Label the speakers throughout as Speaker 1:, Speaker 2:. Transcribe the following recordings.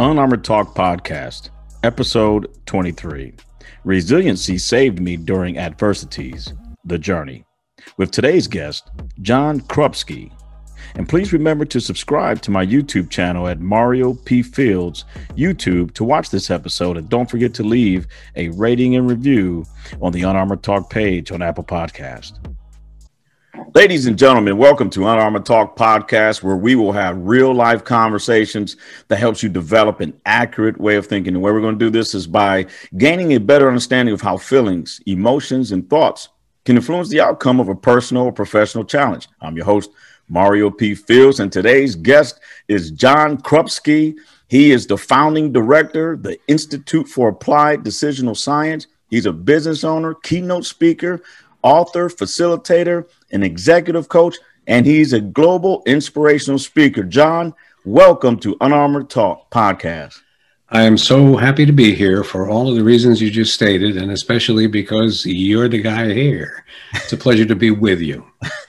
Speaker 1: Unarmored Talk Podcast, Episode 23 Resiliency Saved Me During Adversities The Journey. With today's guest, John Krubski. And please remember to subscribe to my YouTube channel at Mario P. Fields YouTube to watch this episode. And don't forget to leave a rating and review on the Unarmored Talk page on Apple Podcast. Ladies and gentlemen, welcome to Unarmored Talk podcast, where we will have real life conversations that helps you develop an accurate way of thinking. And where we're going to do this is by gaining a better understanding of how feelings, emotions, and thoughts can influence the outcome of a personal or professional challenge. I'm your host, Mario P. Fields, and today's guest is John Krubski. He is the founding director, the Institute for Applied Decisional Science. He's a business owner, keynote speaker, author, facilitator, an executive coach, and he's a global inspirational speaker. John, welcome to Unarmored Talk podcast.
Speaker 2: I am so happy to be here for all of the reasons you just stated, and especially because you're the guy here. It's a pleasure to be with you.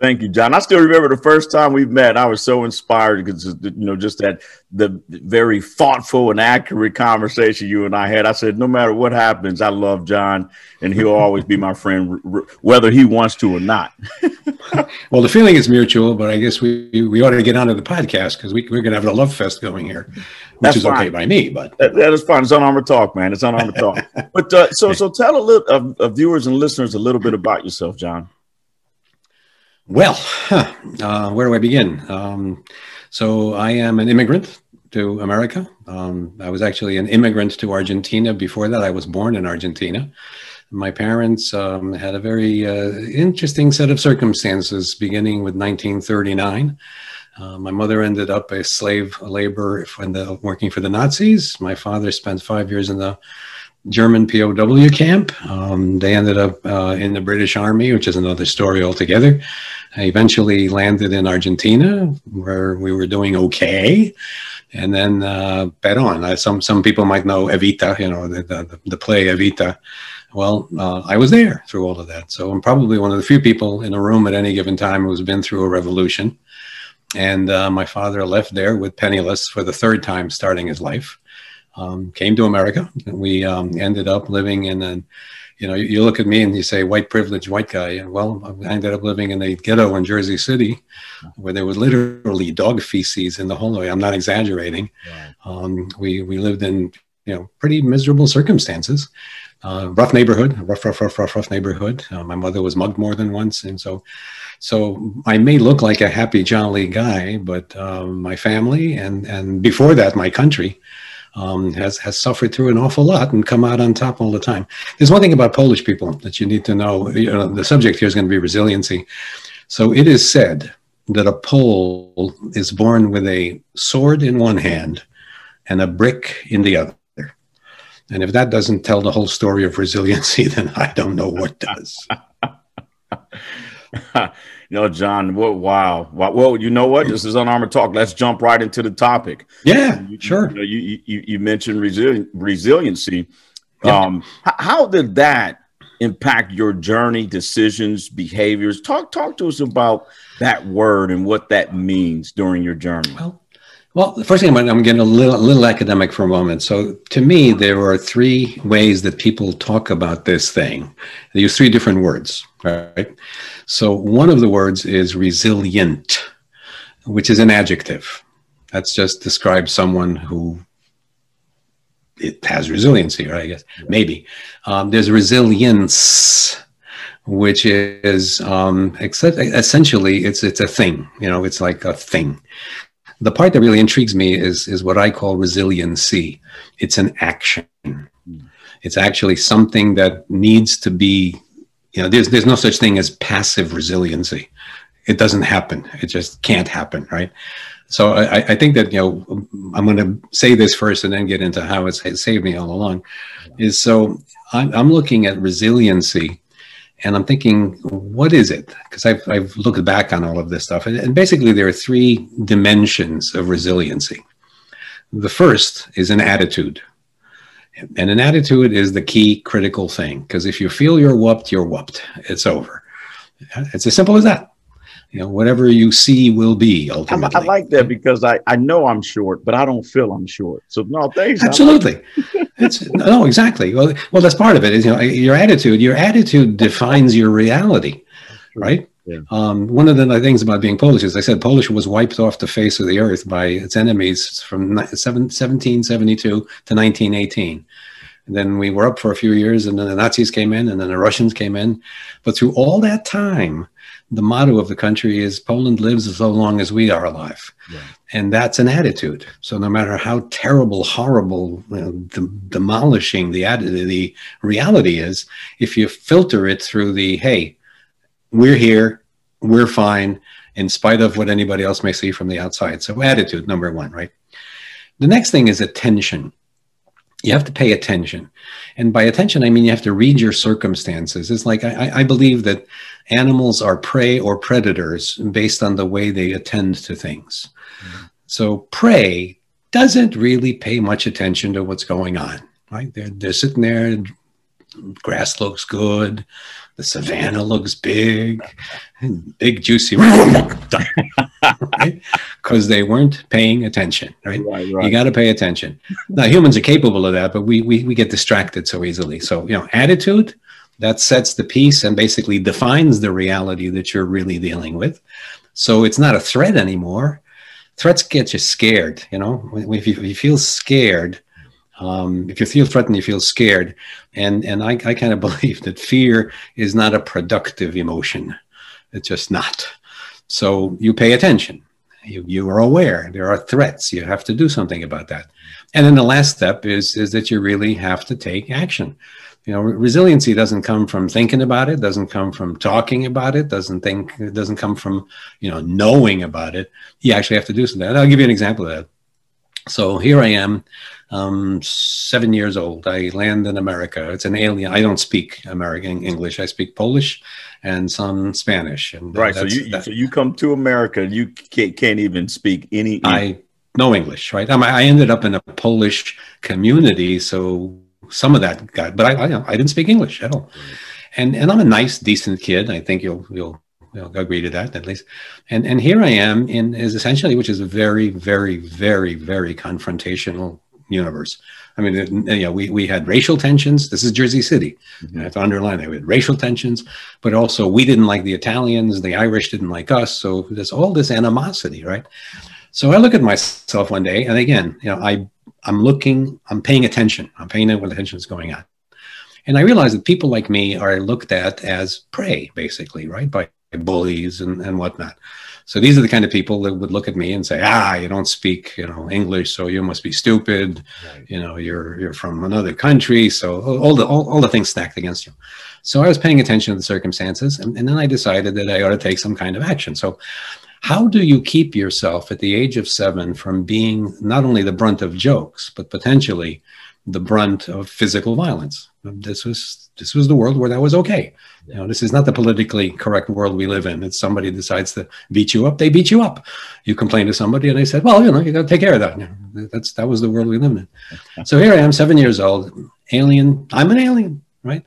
Speaker 1: Thank you, John. I still remember the first time we met. I was so inspired because you know just that the very thoughtful and accurate conversation you and I had. I said, no matter what happens, I love John, and he'll always be my friend, whether he wants to or not.
Speaker 2: well, the feeling is mutual, but I guess we we ought to get onto the podcast because we, we're going to have a love fest going here, which That's is fine. okay by me. But
Speaker 1: that, that is fine. It's Unarmored Talk, man. It's Unarmored Talk. but uh, so so tell a little of, of viewers and listeners a little bit about yourself, John.
Speaker 2: Well, huh, uh, where do I begin? Um, so I am an immigrant to America. Um, I was actually an immigrant to Argentina. Before that, I was born in Argentina. My parents um, had a very uh, interesting set of circumstances beginning with 1939. Uh, my mother ended up a slave labor the, working for the Nazis. My father spent five years in the German POW camp. Um, they ended up uh, in the British Army, which is another story altogether. I eventually landed in Argentina, where we were doing okay. And then uh, Peron. I, some some people might know Evita, you know, the, the, the play Evita. Well, uh, I was there through all of that. So I'm probably one of the few people in a room at any given time who's been through a revolution. And uh, my father left there with penniless for the third time starting his life um, came to America. And We um, ended up living in an, you know, you, you, look at me and you say white privileged white guy. Well, I ended up living in a ghetto in Jersey City where there was literally dog feces in the hallway. I'm not exaggerating. Um, we, we lived in, you know, pretty miserable circumstances. Uh, rough neighborhood, rough, rough, rough, rough, rough neighborhood. Uh, my mother was mugged more than once, and so, so I may look like a happy, jolly guy, but um, my family and and before that, my country um, has has suffered through an awful lot and come out on top all the time. There's one thing about Polish people that you need to know. You know the subject here is going to be resiliency. So it is said that a Pole is born with a sword in one hand and a brick in the other. And if that doesn't tell the whole story of resiliency, then I don't know what does.
Speaker 1: You know, John, well, wow. Well, you know what? This is Unarmored Talk. Let's jump right into the topic.
Speaker 2: Yeah, you, sure.
Speaker 1: You, know, you, you, you mentioned resi- resiliency. Um, how did that impact your journey, decisions, behaviors? Talk talk to us about that word and what that means during your journey.
Speaker 2: Well, well, the first thing I'm, getting a little, a little academic for a moment. So, to me, there are three ways that people talk about this thing. They use three different words, right? So, one of the words is resilient, which is an adjective. That's just describes someone who it has resiliency, right? I guess maybe um, there's resilience, which is um, essentially it's it's a thing. You know, it's like a thing the part that really intrigues me is is what I call resiliency. It's an action. Hmm. It's actually something that needs to be, you know, there's there's no such thing as passive resiliency. It doesn't happen. It just can't happen, right? So I, I think that you know I'm going to say this first and then get into how it's saved me all along. Is so I'm, I'm looking at resiliency and I'm thinking, what is it? Because I've, I've looked back on all of this stuff. And, and, basically, there are three dimensions of resiliency. The first is an attitude. And an attitude is the key critical thing. Because if you feel you're whooped, you're whooped. It's over. It's as simple as that. You know, whatever you see will be ultimately.
Speaker 1: I, I, like that because I, I know I'm short, but I don't feel I'm short. So no, thanks.
Speaker 2: Absolutely. it's no, exactly. Well, well, that's part of it. Is you know your attitude. Your attitude defines your reality, right? Yeah. Um, one of the things about being Polish is I said Polish was wiped off the face of the earth by its enemies from 1772 to 1918. And then we were up for a few years, and then the Nazis came in, and then the Russians came in. But through all that time, the motto of the country is Poland lives so long as we are alive. Yeah. And that's an attitude. So no matter how terrible, horrible, you know, de- demolishing the, the reality is, if you filter it through the, hey, we're here, we're fine, in spite of what anybody else may see from the outside. So attitude, number one, right? The next thing is attention. You have to pay attention. And by attention, I mean you have to read your circumstances. It's like I, I believe that animals are prey or predators based on the way they attend to things. Mm-hmm. So prey doesn't really pay much attention to what's going on, right? They're, they're sitting there, grass looks good, the savannah looks big, and big juicy, right? Because they weren't paying attention, right? right, right. You got to pay attention. Now humans are capable of that, but we, we we get distracted so easily. So you know, attitude that sets the piece and basically defines the reality that you're really dealing with. So it's not a threat anymore. Threats get you scared. You know, if you, if you feel scared, um, if you feel threatened, you feel scared. And, and I, I kind of believe that fear is not a productive emotion. It's just not. So you pay attention. You, you are aware there are threats. You have to do something about that. And then the last step is, is that you really have to take action. You know, resiliency doesn't come from thinking about it, doesn't come from talking about it, doesn't think, it doesn't come from, you know, knowing about it. You actually have to do something. And I'll give you an example of that. So here I am um, seven years old. I land in America. It's an alien. I don't speak American English. I speak Polish and some Spanish. And
Speaker 1: right. So you that, so you come to America. And you can't, can't even speak any.
Speaker 2: I know English. Right. I ended up in a Polish community, so some of that got. But I I, I didn't speak English at all. And and I'm a nice, decent kid. I think you'll you'll you'll agree to that at least. And and here I am in is essentially which is a very very very very confrontational universe. I mean, you know, we, we had racial tensions. This is Jersey City. Mm-hmm. I have to underline that we had racial tensions, but also we didn't like the Italians, the Irish didn't like us. So there's all this animosity, right? So I look at myself one day, and again, you know, I I'm looking, I'm paying attention. I'm paying what attention is going on, and I realize that people like me are looked at as prey, basically, right, by bullies and and whatnot. So these are the kind of people that would look at me and say, "Ah, you don't speak, you know, English, so you must be stupid. Right. You know, you're you're from another country, so all the all, all the things stacked against you." So I was paying attention to the circumstances, and, and then I decided that I ought to take some kind of action. So how do you keep yourself at the age of seven from being not only the brunt of jokes, but potentially the brunt of physical violence? This was this was the world where that was okay. You know, this is not the politically correct world we live in. It's somebody decides to beat you up, they beat you up. You complain to somebody, and they said, "Well, you know, you got to take care of that." That's that was the world we lived in. so here I am, seven years old, alien. I'm an alien, right?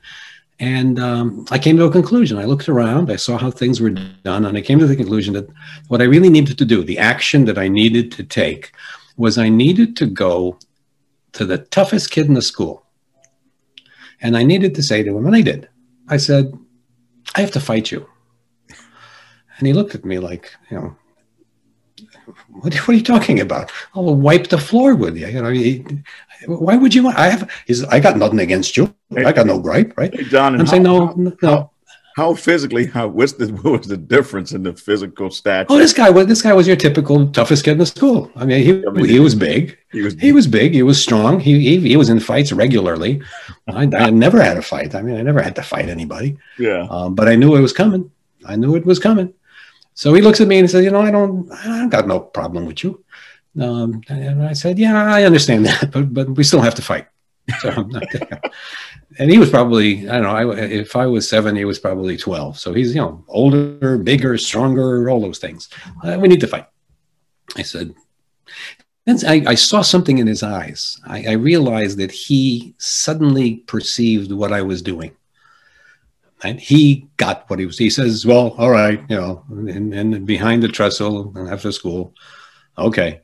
Speaker 2: And um, I came to a conclusion. I looked around, I saw how things were done, and I came to the conclusion that what I really needed to do, the action that I needed to take, was I needed to go to the toughest kid in the school. And I needed to say to him, and I did. I said, I have to fight you. And he looked at me like, you know, what, what are you talking about? I'll wipe the floor with you. You know, he, why would you want? I have. He's. I got nothing against you. I got no gripe, right?
Speaker 1: Hey, John,
Speaker 2: I'm
Speaker 1: how,
Speaker 2: saying no, no.
Speaker 1: How, physically? How what's the what was the difference in the physical stature?
Speaker 2: Oh, this guy was this guy was your typical toughest kid in the school. I mean, he I mean, he was big. He was he was big. He was strong. He he, he was in fights regularly. I, I never had a fight. I mean, I never had to fight anybody.
Speaker 1: Yeah.
Speaker 2: Um, but I knew it was coming. I knew it was coming. So he looks at me and says, "You know, I don't I got no problem with you." Um, and I said, "Yeah, I understand that, but but we still have to fight." So and he was probably I don't know. I, if I was seven, he was probably twelve. So he's you know older, bigger, stronger, all those things. Uh, we need to fight. I said. I, I saw something in his eyes. I, I realized that he suddenly perceived what I was doing. And he got what he was. He says, "Well, all right, you know, and, and behind the trestle and after school, okay."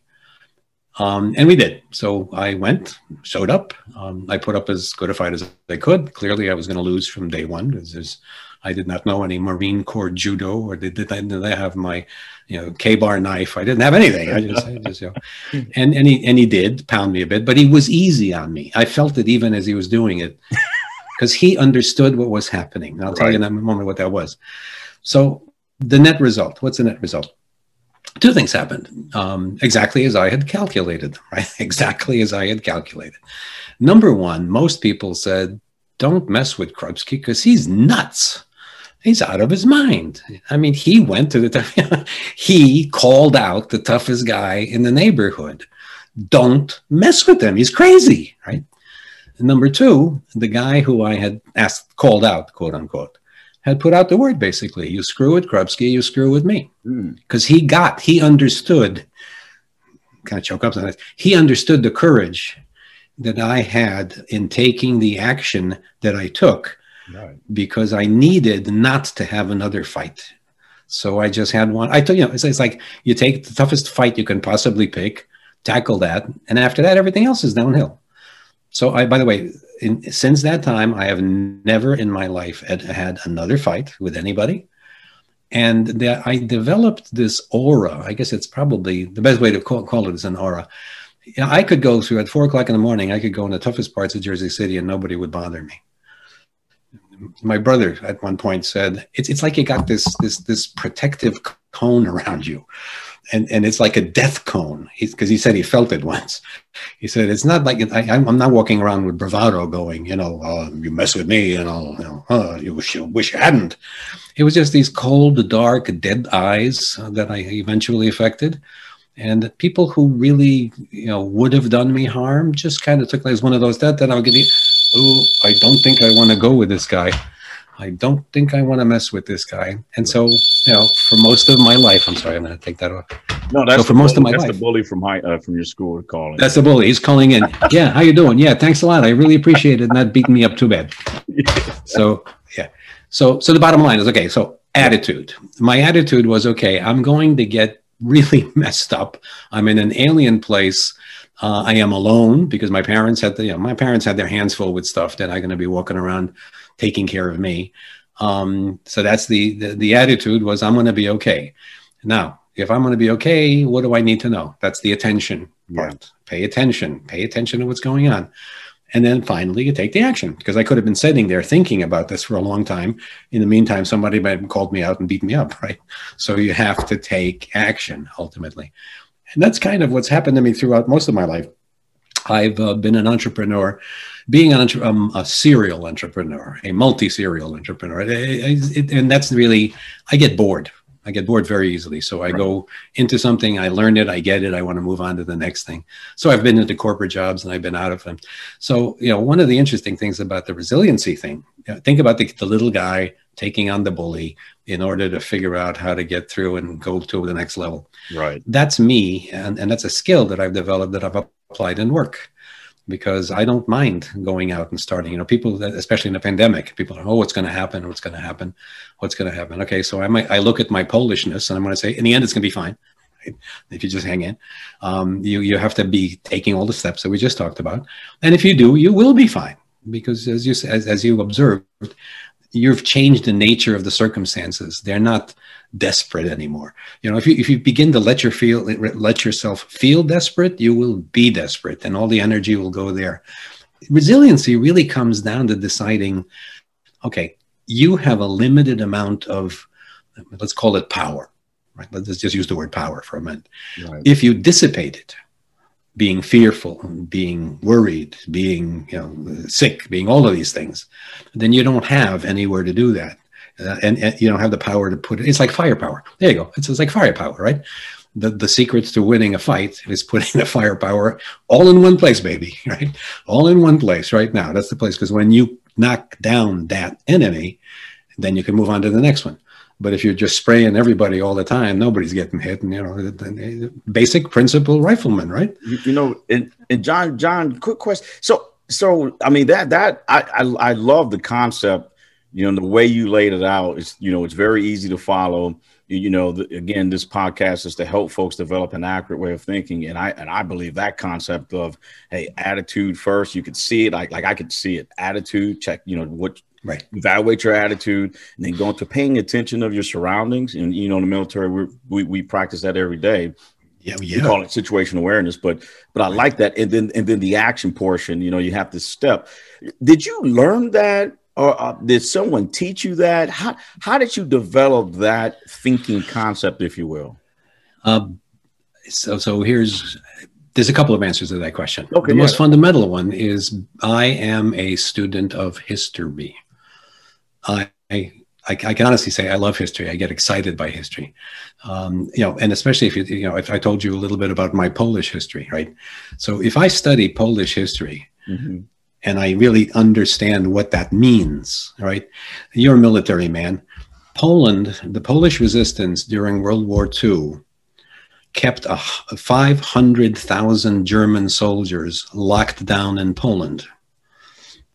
Speaker 2: Um, and we did. So I went, showed up. Um, I put up as good a fight as I could. Clearly, I was going to lose from day one. Because I did not know any Marine Corps judo, or did, did, I, did I have my, you know, K-bar knife? I didn't have anything. I just, I just you know, and and he and he did pound me a bit, but he was easy on me. I felt it even as he was doing it, because he understood what was happening. And I'll tell you in a moment what that was. So the net result. What's the net result? Two things happened um, exactly as I had calculated them, right? exactly as I had calculated. Number one, most people said, don't mess with Krubski because he's nuts. He's out of his mind. I mean, he went to the, he called out the toughest guy in the neighborhood. Don't mess with him. He's crazy, right? Number two, the guy who I had asked, called out, quote unquote, had put out the word basically. You screw with Krubski, you screw with me. Because mm. he got, he understood, kind of choke up on this, he understood the courage that I had in taking the action that I took right. because I needed not to have another fight. So I just had one. I told you, know, it's, it's like you take the toughest fight you can possibly pick, tackle that, and after that, everything else is downhill. So I, by the way, in, since that time, I have never in my life had, had another fight with anybody. And that I developed this aura. I guess it's probably the best way to call, call it is an aura. You know, I could go through at four o'clock in the morning, I could go in the toughest parts of Jersey City and nobody would bother me. My brother at one point said, it's, it's like you got this, this, this protective cone around you and and it's like a death cone. Because he said he felt it once. He said it's not like I, am not walking around with bravado going you know oh, you mess with me and i'll you know oh, you wish you wish you hadn't. It was just these cold dark dead eyes that i eventually affected. And people who really you know would have done me harm just kind of took like one of those that then i'll you oh i don't think i want to go with this guy I don't think I want to mess with this guy. And so, you know, for most of my life, I'm sorry, I'm going to take that off.
Speaker 1: No, that's so for most bully, of my that's life. the bully from high uh, from your school calling.
Speaker 2: That's the bully. He's calling in. yeah, how you doing? Yeah, thanks a lot. I really appreciate it. Not beating me up too bad. so yeah. So so the bottom line is okay. So attitude. My attitude was okay. I'm going to get really messed up. I'm in an alien place. Uh, I am alone because my parents had the, you know, my parents had their hands full with stuff that I'm going to be walking around taking care of me. Um, so that's the, the, the attitude was I'm going to be okay. Now, if I'm going to be okay, what do I need to know? That's the attention part. Yeah. Pay attention. Pay attention to what's going on. And then finally, you take the action because I could have been sitting there thinking about this for a long time. In the meantime, somebody might have called me out and beat me up, right? So you have to take action ultimately. And that's kind of what's happened to me throughout most of my life. I've uh, been an entrepreneur being an, um, a serial entrepreneur, a multi-serial entrepreneur, it, it, and that's really, I get bored. I get bored very easily. So I go into something, I learn it, I get it, I want to move on to the next thing. So I've been into corporate jobs and I've been out of them. So, you know, one of the interesting things about the resiliency thing, you know, think about the, the little guy taking on the bully in order to figure out how to get through and go to the next level.
Speaker 1: Right.
Speaker 2: That's me. And, and that's a skill that I've developed that I've applied in work because I don't mind going out and starting. You know, people, especially in a pandemic, people are, oh, what's going to happen? What's going to happen? What's going to happen? Okay, so I might I look at my Polishness and I'm going to say, in the end, it's going to be fine. Right? If you just hang in, um, you you have to be taking all the steps that we just talked about, and if you do, you will be fine because as you as, as you observed, you've changed the nature of the circumstances. They're not desperate anymore. You know, if you if you begin to let your feel let yourself feel desperate, you will be desperate, and all the energy will go there. Resiliency really comes down to deciding, okay, you have a limited amount of, let's call it power, right? Let's just use the word power for a minute. Right. If you dissipate it, being fearful, being worried, being you know sick, being all of these things, then you don't have anywhere to do that uh, and, and, you don't have the power to put it. It's like firepower. There you go. It's, it's like firepower, right? The, the secrets to winning a fight is putting the firepower all in one place, baby, right? All in one place right now. That's the place. Because when you knock down that enemy, then you can move on to the next one. But if you're just spraying everybody all the time, nobody's getting hit. And you know, basic principle rifleman, right?
Speaker 1: You, you know, and, and John, John, quick question. So, so I mean that that I, I I love the concept You know, the way you laid it out is, you know, it's very easy to follow. You know, the, again, this podcast is to help folks develop an accurate way of thinking, and I and I believe that concept of hey, attitude first. You could see it, like like I could see it. Attitude, check. You know what
Speaker 2: right
Speaker 1: evaluate your attitude and then go into paying attention of your surroundings and you know in the military we we practice that every day
Speaker 2: yeah, yeah.
Speaker 1: We call it situational awareness, but but I like that. And then and then the action portion, you know, you have to step. Did you learn that, or uh, did someone teach you that? How how did you develop that thinking concept, if you will?
Speaker 2: Um, so so here's there's a couple of answers to that question.
Speaker 1: Okay,
Speaker 2: the
Speaker 1: yeah.
Speaker 2: most fundamental one is I am a student of history. I I, I, can honestly say I love history. I get excited by history, um, you know, and especially if you, you know, if I told you a little bit about my Polish history, right? So if I study Polish history mm-hmm. and I really understand what that means, right? You're a military man. Poland, the Polish resistance during World War II kept a 500,000 German soldiers locked down in Poland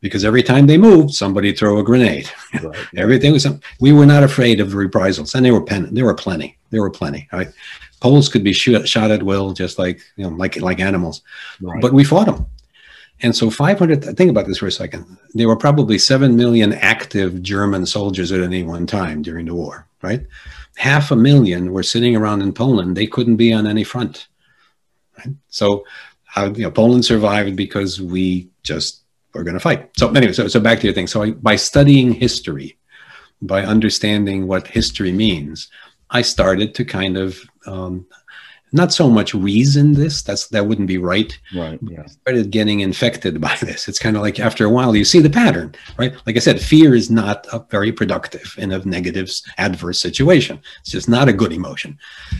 Speaker 2: because every time they moved, somebody throw a grenade. Right. Everything was. We were not afraid of reprisals, and there were pen, there were plenty. There were plenty. Right? Poles could be shoot, shot at will, just like you know, like like animals. Right. But we fought them. And so 500, think about this for a second. There were probably 7 million active German soldiers at any one time during the war, right? Half a million were sitting around in Poland. They couldn't be on any front. Right? So, how, you know, Poland survived because we just we're going to fight. So anyway, so, so back to your thing. So I, by studying history, by understanding what history means, I started to kind of um, not so much reason this. That's that wouldn't be right.
Speaker 1: Right. Yeah.
Speaker 2: I started getting infected by this. It's kind of like after a while you see the pattern, right? Like I said, fear is not a very productive in a negative, adverse situation. It's just not a good emotion.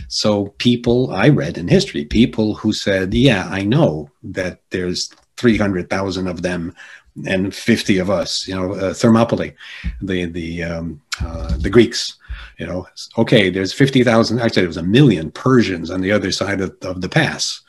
Speaker 2: So people I read in history, people who said, "Yeah, I know that there's 300,000 of them and 50 of us, you know, uh, Thermopylae, the, the, um, uh, the Greeks, you know, okay, there's 50,000, actually, it was a million Persians on the other side of, of the pass.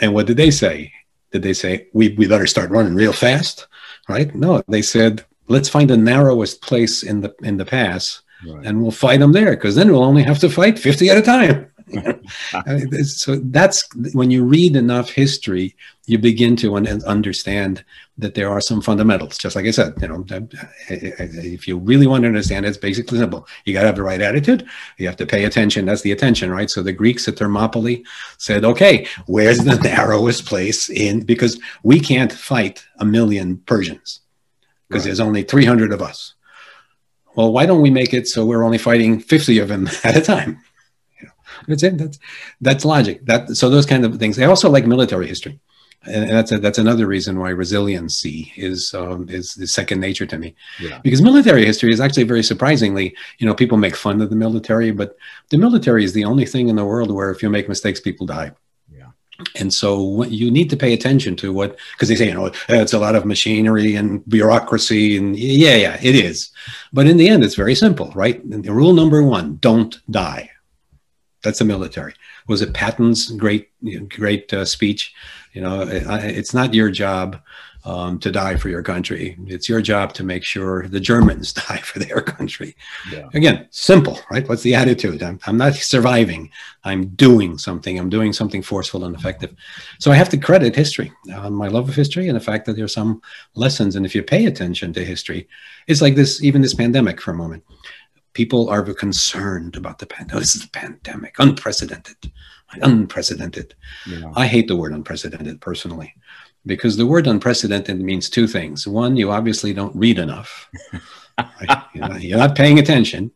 Speaker 2: And what did they say? Did they say, we, we better start running real fast? Right? No, they said, let's find the narrowest place in the, in the pass right. and we'll fight them there because then we'll only have to fight 50 at a time. so that's when you read enough history, you begin to understand that there are some fundamentals. Just like I said, you know, eh, eh, eh, if you really want to understand it's basically simple. You got to have the right attitude. You have to pay attention. That's the attention, right? So the Greeks at Thermopylae said, okay, where's the narrowest place in? Because we can't fight a million Persians because right. there's only 300 of us. Well, why don't we make it so we're only fighting 50 of them at a time? That's it. That's that's logic. That so those kind of things. I also like military history, and that's a, that's another reason why resiliency is um, is, is second nature to me. Yeah. Because military history is actually very surprisingly, you know, people make fun of the military, but the military is the only thing in the world where if you make mistakes, people die.
Speaker 1: Yeah.
Speaker 2: And so you need to pay attention to what, because they say, you know, it's a lot of machinery and bureaucracy. And yeah, yeah, it is. But in the end, it's very simple, right? And rule number one don't die. That's the military. Was it Patton's great, great uh, speech? You know, it, it's not your job um, to die for your country. It's your job to make sure the Germans die for their country. Yeah. Again, simple, right? What's the attitude? I'm, I'm not surviving. I'm doing something. I'm doing something forceful and effective. So I have to credit history, uh, my love of history, and the fact that there's some lessons. And if you pay attention to history, it's like this, even this pandemic for a moment people are concerned about the pandemic. Oh, this is a pandemic, unprecedented, unprecedented. Yeah. I hate the word unprecedented personally, because the word unprecedented means two things. One, you obviously don't read enough. right? you're, not, you're not paying attention.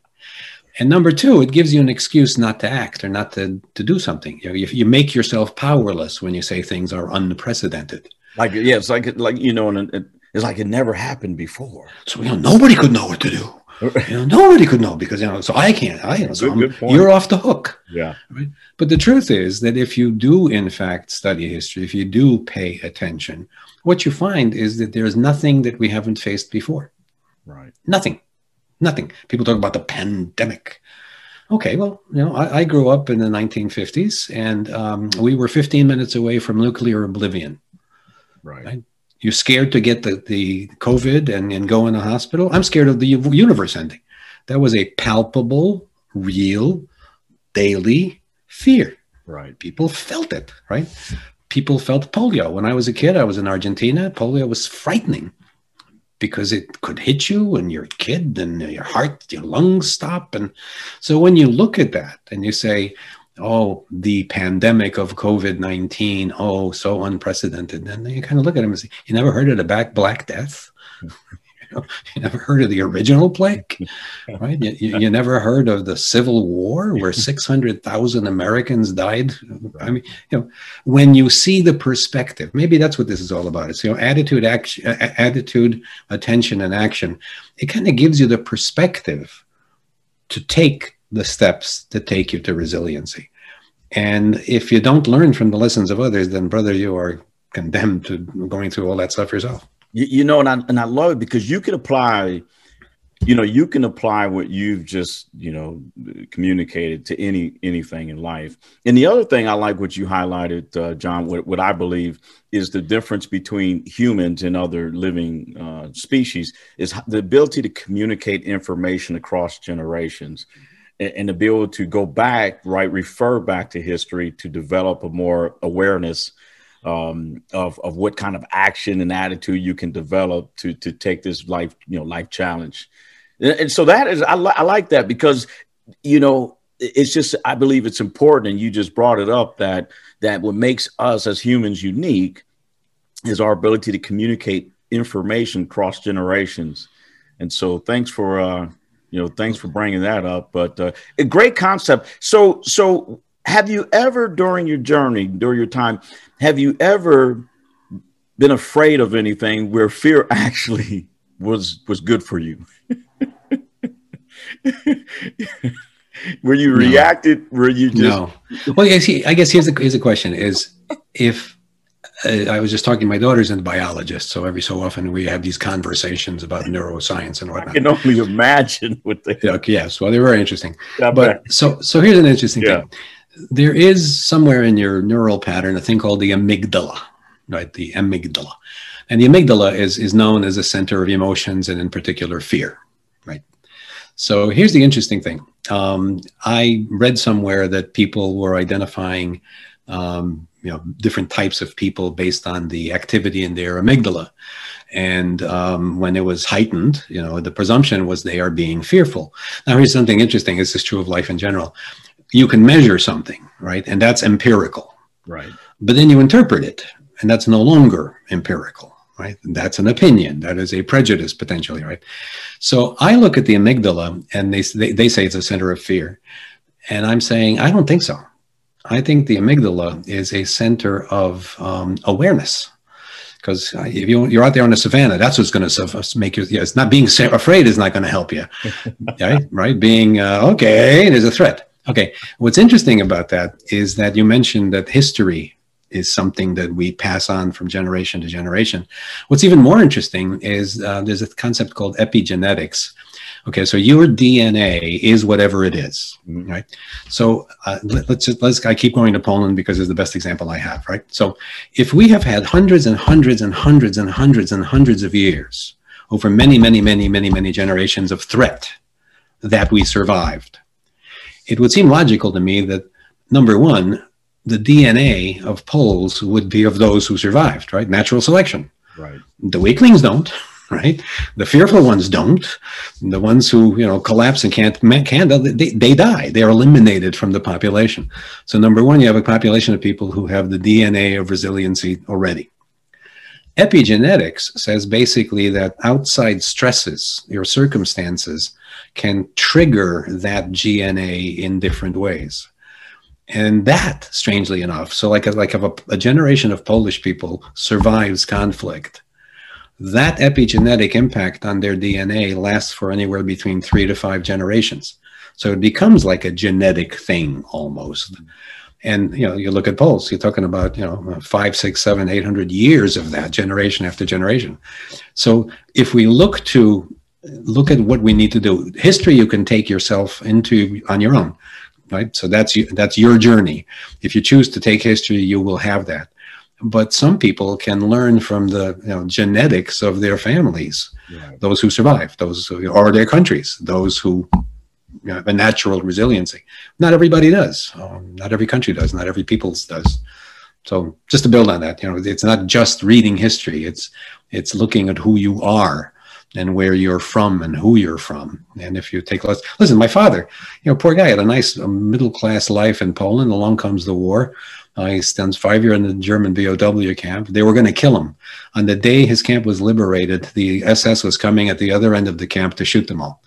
Speaker 2: And number two, it gives you an excuse not to act or not to, to do something. You, know, you, you make yourself powerless when you say things are unprecedented.
Speaker 1: Like yeah, it's like like you know, and it, it's like it never happened before.
Speaker 2: So you know, nobody could know what to do. You know, nobody could know because you know. So I can't. I you know, so good, good you're off the hook.
Speaker 1: Yeah.
Speaker 2: Right? But the truth is that if you do, in fact, study history, if you do pay attention, what you find is that there's nothing that we haven't faced before.
Speaker 1: Right.
Speaker 2: Nothing. Nothing. People talk about the pandemic. Okay, well, you know, I, I grew up in the 1950s, and um, we were 15 minutes away from nuclear oblivion.
Speaker 1: Right. right?
Speaker 2: You're scared to get the, the COVID and, and go in the hospital. I'm scared of the universe ending. That was a palpable, real, daily fear.
Speaker 1: Right.
Speaker 2: People felt it, right? People felt polio. When I was a kid, I was in Argentina. Polio was frightening because it could hit you and you're a kid and your heart, your lungs stop. And so when you look at that and you say, oh, the pandemic of COVID 19, oh, so unprecedented. And then you kind of look at him and say, you never heard of the back Black Death? you never heard of the original plague, right? You, you, never heard of the Civil War where 600,000 Americans died. I mean, you know, when you see the perspective, maybe that's what this is all about. It's, you know, attitude, action, attitude, attention, and action. It kind of gives you the perspective to take the steps that take you to resiliency. And if you don't learn from the lessons of others, then brother, you are condemned to going through all that stuff yourself.
Speaker 1: You, you know, and I and I love it because you can apply, you know, you can apply what you've just you know communicated to any anything in life. And the other thing I like what you highlighted, uh, John, what, what I believe is the difference between humans and other living uh, species is the ability to communicate information across generations and, and to be able to go back, right, refer back to history to develop a more awareness um, of of what kind of action and attitude you can develop to to take this life you know life challenge, and, so that is I, li- I like that because you know it's just I believe it's important, and you just brought it up that that what makes us as humans unique is our ability to communicate information cross generations, and so thanks for uh, you know thanks for bringing that up. But uh, a great concept. So so have you ever during your journey during your time have you ever been afraid of anything where fear actually was was good for you where you reacted where you just no
Speaker 2: well i guess, I guess here's the, here's the question is if I was just talking to my daughter's a biologist, so every so often we have these conversations about neuroscience and whatnot.
Speaker 1: I can only imagine what they.
Speaker 2: Yeah, yes, well, they're very interesting. Yeah, but so so here's an interesting yeah. thing there is somewhere in your neural pattern a thing called the amygdala, right? The amygdala. And the amygdala is, is known as a center of emotions and, in particular, fear, right? So here's the interesting thing. Um, I read somewhere that people were identifying, um, you know, different types of people based on the activity in their amygdala. And um, when it was heightened, you know, the presumption was they are being fearful. Now, here's something interesting. This is true of life in general you can measure something, right? And that's empirical.
Speaker 1: Right.
Speaker 2: But then you interpret it, and that's no longer empirical, right? That's an opinion. That is a prejudice potentially, right? So I look at the amygdala, and they, they, they say it's a center of fear. And I'm saying, I don't think so. I think the amygdala is a center of um, awareness. Because if you, you're out there on the savannah, that's what's going to make you. Yeah, it's not being afraid is not going to help you, right? Right? Being uh, okay, there's a threat. Okay. What's interesting about that is that you mentioned that history is something that we pass on from generation to generation. What's even more interesting is uh, there's a concept called epigenetics. Okay, so your DNA is whatever it is, right? So uh, let, us just let's. I keep going to Poland because it's the best example I have, right? So if we have had hundreds and hundreds and hundreds and hundreds and hundreds of years over many, many, many, many, many generations of threat that we survived, it would seem logical to me that number one, the DNA of Poles would be of those who survived, right? Natural selection.
Speaker 1: Right.
Speaker 2: The weaklings don't, right? The fearful ones don't. The ones who, you know, collapse and can't, can't they, they die. They are eliminated from the population. So number one, you have a population of people who have the DNA of resiliency already. Epigenetics says basically that outside stresses, your circumstances, can trigger that DNA in different ways. And that, strangely enough, so like a, like a, a generation of Polish people survives conflict, that epigenetic impact on their DNA lasts for anywhere between three to five generations. So it becomes like a genetic thing almost. And you know, you look at Poles, you're talking about you know five, six, seven, eight hundred years of that generation after generation. So if we look to look at what we need to do. History you can take yourself into on your own, right? So that's that's your journey. If you choose to take history, you will have that. But some people can learn from the you know, genetics of their families, yeah. those who survive, those who, or their countries, those who you know, have a natural resiliency. Not everybody does. Um, not every country does. Not every people's does. So just to build on that, you know, it's not just reading history. It's it's looking at who you are and where you're from and who you're from. And if you take less, listen, my father, you know, poor guy had a nice middle class life in Poland. Along comes the war. Uh, he spends five years in the German POW camp. They were going to kill him. On the day his camp was liberated, the SS was coming at the other end of the camp to shoot them all.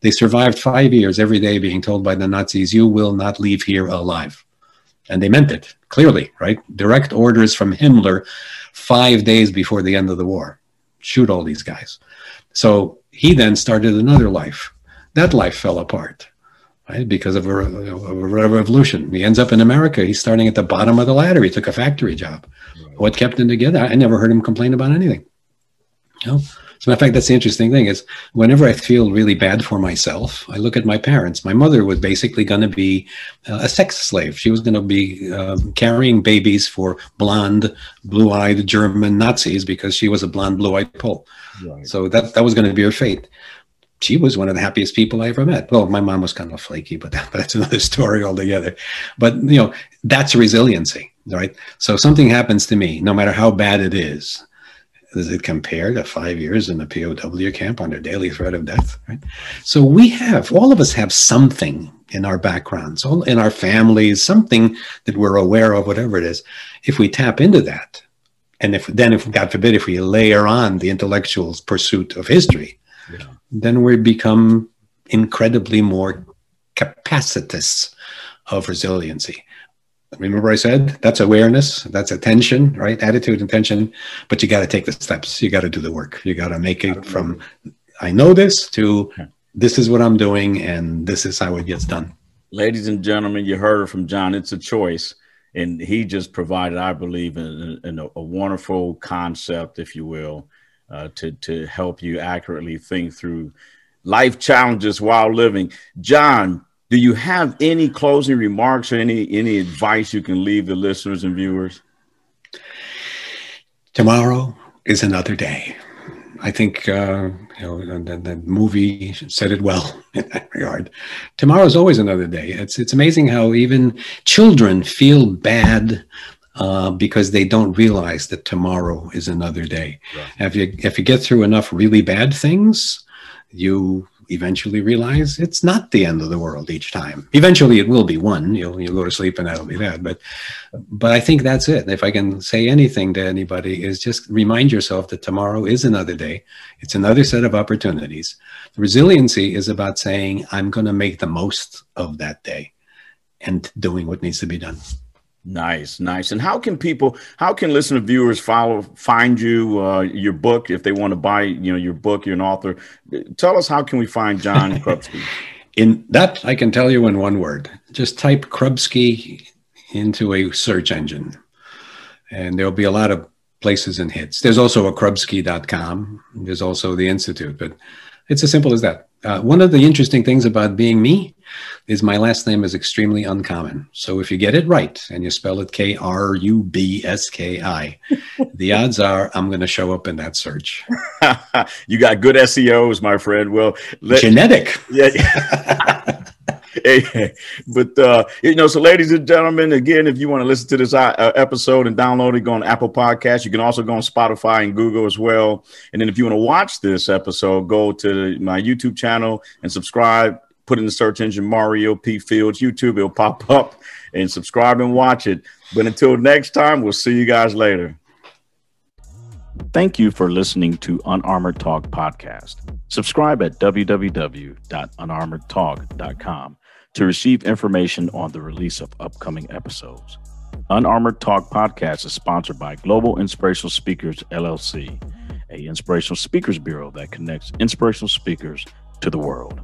Speaker 2: They survived five years every day being told by the Nazis, you will not leave here alive. And they meant it, clearly, right? Direct orders from Himmler five days before the end of the war. Shoot all these guys. So he then started another life. That life fell apart right? Because of a, a, revolution. He ends up in America. He's starting at the bottom of the ladder. He took a factory job. Right. What kept him together? I never heard him complain about anything. You know? As a matter of fact, that's the interesting thing is whenever I feel really bad for myself, I look at my parents. My mother was basically going to be uh, a sex slave. She was going to be um, carrying babies for blonde, blue-eyed German Nazis because she was a blonde, blue-eyed Pole. Right. So that that was going to be her fate she was one of the happiest people I ever met. Well, my mom was kind of flaky, but, that, that's another story altogether. But you know, that's resiliency, right? So something happens to me, no matter how bad it is. Does it compare to five years in the POW camp under daily threat of death? Right. So we have all of us have something in our backgrounds, all in our families, something that we're aware of, whatever it is. If we tap into that, and if then, if God forbid, if we layer on the intellectual pursuit of history, then we become incredibly more capacitous of resiliency. Remember, I said that's awareness, that's attention, right? Attitude, intention, but you got to take the steps. You got to do the work. You got to make it from I know this to this is what I'm doing and this is how it gets done.
Speaker 1: Ladies and gentlemen, you heard it from John. It's a choice. And he just provided, I believe, in, in a, a wonderful concept, if you will, uh, to to help you accurately think through life challenges while living. John, do you have any closing remarks or any any advice you can leave the listeners and viewers?
Speaker 2: Tomorrow is another day. I think uh, you know the, the, movie said it well in that regard. Tomorrow is always another day. It's it's amazing how even children feel bad uh, because they don't realize that tomorrow is another day. Right. If you if you get through enough really bad things, you eventually realize it's not the end of the world each time. Eventually, it will be one. You'll you'll go to sleep and that'll be that. But but I think that's it. If I can say anything to anybody, is just remind yourself that tomorrow is another day. It's another set of opportunities. Resiliency is about saying I'm going to make the most of that day and doing what needs to be done.
Speaker 1: Nice, nice. And how can people, how can listener viewers follow, find you, uh, your book if they want to buy, you know, your book? You're an author. Tell us how can we find John Krubski?
Speaker 2: in that, I can tell you in one word. Just type Krubski into a search engine, and there'll be a lot of places and hits. There's also a Krubski.com. There's also the Institute, but it's as simple as that. Uh, one of the interesting things about being me is my last name is extremely uncommon. So if you get it right and you spell it K R U B S K I, the odds are I'm going to show up in that search.
Speaker 1: you got good SEOs, my friend. Well,
Speaker 2: let, genetic.
Speaker 1: Yeah. but uh, you know, so ladies and gentlemen, again, if you want to listen to this uh, episode and download it, go on Apple Podcast. You can also go on Spotify and Google as well. And then if you want to watch this episode, go to my YouTube channel and subscribe. Put in the search engine Mario P Fields YouTube. It'll pop up and subscribe and watch it. But until next time, we'll see you guys later. Thank you for listening to Unarmored Talk podcast. Subscribe at www.unarmoredtalk.com to receive information on the release of upcoming episodes. Unarmored Talk podcast is sponsored by Global Inspirational Speakers LLC, a inspirational speakers bureau that connects inspirational speakers to the world.